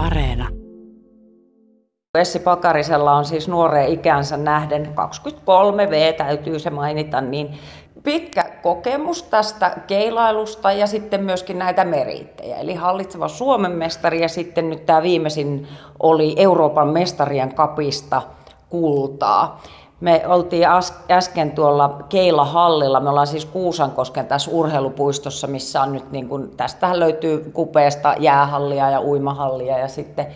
Areena. Essi Pakarisella on siis nuoreen ikänsä nähden 23V, täytyy se mainita, niin pitkä kokemus tästä keilailusta ja sitten myöskin näitä merittejä. Eli hallitseva Suomen mestari ja sitten nyt tämä viimeisin oli Euroopan mestarien kapista kultaa. Me oltiin äsken tuolla Keila-hallilla, me ollaan siis Kuusankosken tässä urheilupuistossa, missä on nyt, niin kuin, tästähän löytyy kupeesta jäähallia ja uimahallia ja sitten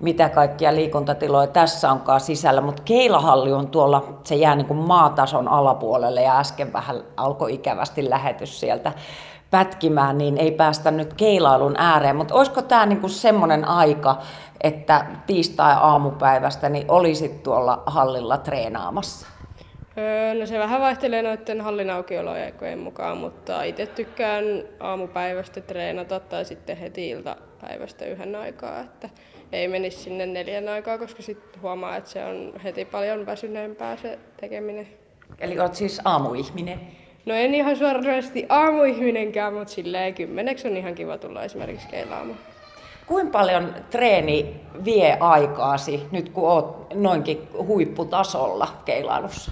mitä kaikkia liikuntatiloja tässä onkaan sisällä, mutta Keilahalli on tuolla, se jää niin kuin maatason alapuolelle ja äsken vähän alkoi ikävästi lähetys sieltä pätkimään, niin ei päästä nyt keilailun ääreen, mutta olisiko tämä niin kuin semmoinen aika, että tiistai-aamupäivästä niin olisit tuolla hallilla treenaamassa? Öö, no se vähän vaihtelee noiden hallin aukioloaikojen mukaan, mutta itse tykkään aamupäivästä treenata tai sitten heti iltapäivästä yhden aikaa, että ei menisi sinne neljän aikaa, koska sitten huomaa, että se on heti paljon väsyneempää se tekeminen. Eli olet siis aamuihminen? No en ihan suoranaisesti aamuihminenkään, mutta silleen kymmeneksi on ihan kiva tulla esimerkiksi keilaamaan. Kuinka paljon treeni vie aikaasi nyt kun olet noinkin huipputasolla keilailussa?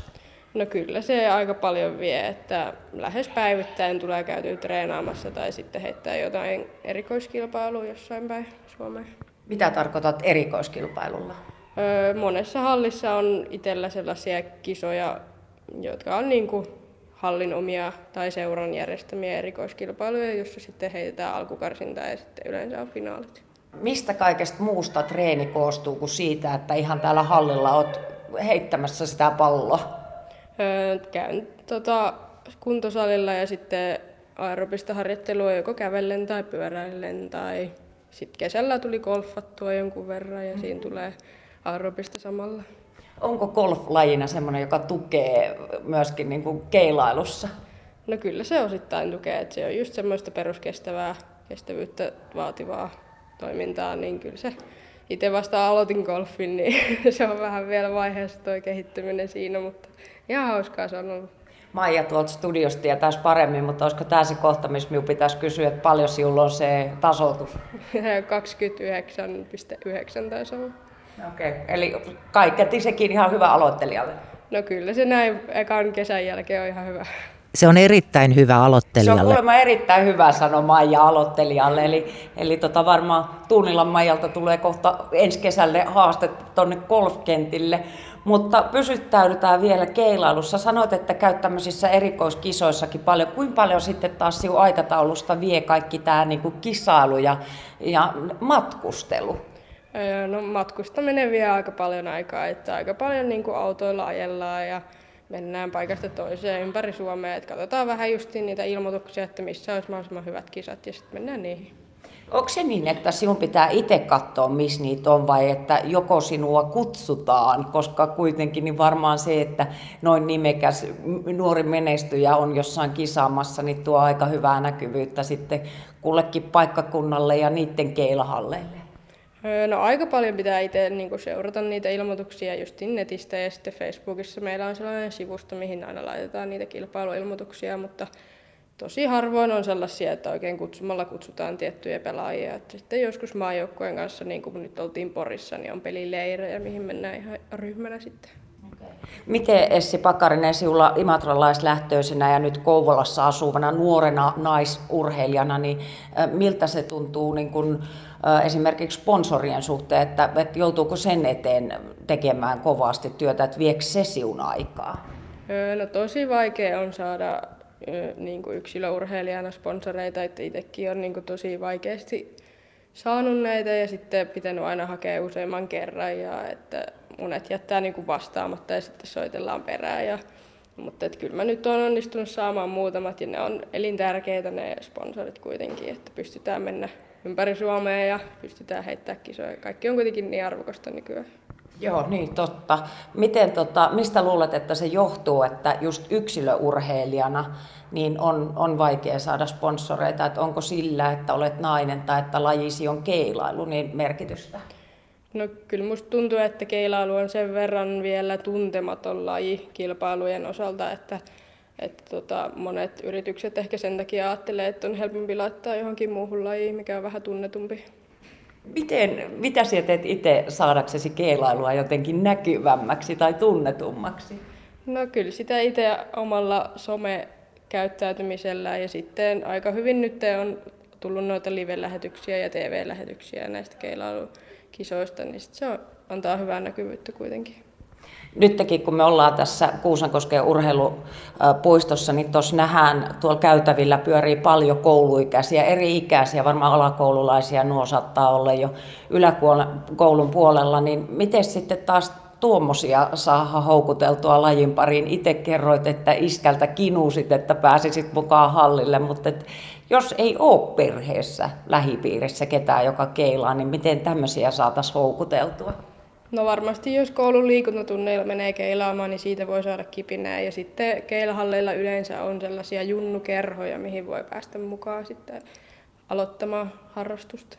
No kyllä se aika paljon vie, että lähes päivittäin tulee käytyä treenaamassa tai sitten heittää jotain erikoiskilpailua jossain päin Suomeen. Mitä tarkoitat erikoiskilpailulla? Öö, monessa hallissa on itsellä sellaisia kisoja, jotka on niin kuin hallin omia tai seuran järjestämiä erikoiskilpailuja, joissa sitten heitetään alkukarsintaa ja sitten yleensä on finaalit. Mistä kaikesta muusta treeni koostuu kuin siitä, että ihan täällä hallilla olet heittämässä sitä palloa? Öö, käyn tota, kuntosalilla ja sitten aerobista harjoittelua joko kävellen tai pyöräillen tai sitten kesällä tuli golfattua jonkun verran ja siinä tulee aerobista samalla. Onko golf-lajina semmoinen, joka tukee myöskin niin kuin keilailussa? No kyllä se osittain tukee, että se on just semmoista peruskestävää, kestävyyttä vaativaa toimintaa, niin kyllä se itse vasta aloitin golfin, niin se on vähän vielä vaiheessa tuo kehittyminen siinä, mutta ihan hauskaa se on ollut. Maija tuolta studiosta tietäisi paremmin, mutta olisiko tämä se kohta, missä minun pitäisi kysyä, että paljon sinulla on se tasoitus? 29,9 taisi olla. Okei, okay. eli kaiketi sekin ihan hyvä aloittelijalle. No kyllä se näin ekan kesän jälkeen on ihan hyvä. Se on erittäin hyvä aloittelijalle. Se on kuulemma erittäin hyvä sano Maija aloittelijalle. Eli, eli tota varmaan Tuunilan Maijalta tulee kohta ensi kesälle haaste tuonne golfkentille. Mutta pysyttäydytään vielä keilailussa. Sanoit, että käyt tämmöisissä erikoiskisoissakin paljon. Kuinka paljon sitten taas sinun aikataulusta vie kaikki tämä niin kisailu ja, ja matkustelu? No matkustaminen vie aika paljon aikaa, että aika paljon niin kuin autoilla ajellaan ja mennään paikasta toiseen ympäri Suomea. Että katsotaan vähän justiin niitä ilmoituksia, että missä olisi mahdollisimman hyvät kisat ja sitten mennään niihin. Onko se niin, että sinun pitää itse katsoa, missä niitä on, vai että joko sinua kutsutaan, koska kuitenkin niin varmaan se, että noin nimekäs nuori menestyjä on jossain kisaamassa, niin tuo aika hyvää näkyvyyttä sitten kullekin paikkakunnalle ja niiden keilahalleille. No aika paljon pitää itse niin seurata niitä ilmoituksia just netistä ja sitten Facebookissa meillä on sellainen sivusto, mihin aina laitetaan niitä kilpailuilmoituksia, mutta tosi harvoin on sellaisia, että oikein kutsumalla kutsutaan tiettyjä pelaajia. Että sitten joskus maajoukkojen kanssa, niin kuin nyt oltiin Porissa, niin on pelileirejä, mihin mennään ihan ryhmänä sitten. Miten Essi Pakarinen sinulla imatralaislähtöisenä ja nyt Kouvolassa asuvana nuorena naisurheilijana, niin miltä se tuntuu niin kun, esimerkiksi sponsorien suhteen, että, että joutuuko sen eteen tekemään kovasti työtä, että viekö se sinun aikaa? No tosi vaikea on saada niin kuin yksilöurheilijana sponsoreita, että itsekin on niin kuin tosi vaikeasti saanut näitä ja sitten pitänyt aina hakea useamman kerran ja että monet jättää niin kuin vastaamatta ja sitten soitellaan perään. Ja, mutta et kyllä mä nyt olen onnistunut saamaan muutamat ja ne on elintärkeitä ne sponsorit kuitenkin, että pystytään mennä ympäri Suomea ja pystytään heittämään kisoja. Kaikki on kuitenkin niin arvokasta nykyään. Joo, niin totta. Miten, tota, mistä luulet, että se johtuu, että just yksilöurheilijana niin on, on vaikea saada sponsoreita? Että onko sillä, että olet nainen tai että lajisi on keilailu, niin merkitystä? No kyllä musta tuntuu, että keilailu on sen verran vielä tuntematon laji kilpailujen osalta, että, että tota, monet yritykset ehkä sen takia ajattelee, että on helpompi laittaa johonkin muuhun lajiin, mikä on vähän tunnetumpi. Miten, mitä sinä teet itse saadaksesi keilailua jotenkin näkyvämmäksi tai tunnetummaksi? No kyllä sitä itse omalla some-käyttäytymisellä ja sitten aika hyvin nyt on tullut noita live-lähetyksiä ja TV-lähetyksiä näistä keilailukisoista, niin sit se on, antaa hyvää näkyvyyttä kuitenkin. Nytkin kun me ollaan tässä Kuusankosken urheilupuistossa, niin tuossa nähdään tuolla käytävillä pyörii paljon kouluikäisiä, eri ikäisiä, varmaan alakoululaisia, nuo saattaa olla jo yläkoulun puolella, niin miten sitten taas tuommoisia saa houkuteltua lajin pariin. Itse kerroit, että iskältä kinusit, että pääsisit mukaan hallille, mutta et jos ei ole perheessä, lähipiirissä ketään, joka keilaa, niin miten tämmöisiä saataisiin houkuteltua? No varmasti jos koulun liikuntatunneilla menee keilaamaan, niin siitä voi saada kipinää. Ja sitten keilahalleilla yleensä on sellaisia junnukerhoja, mihin voi päästä mukaan sitten aloittamaan harrastusta.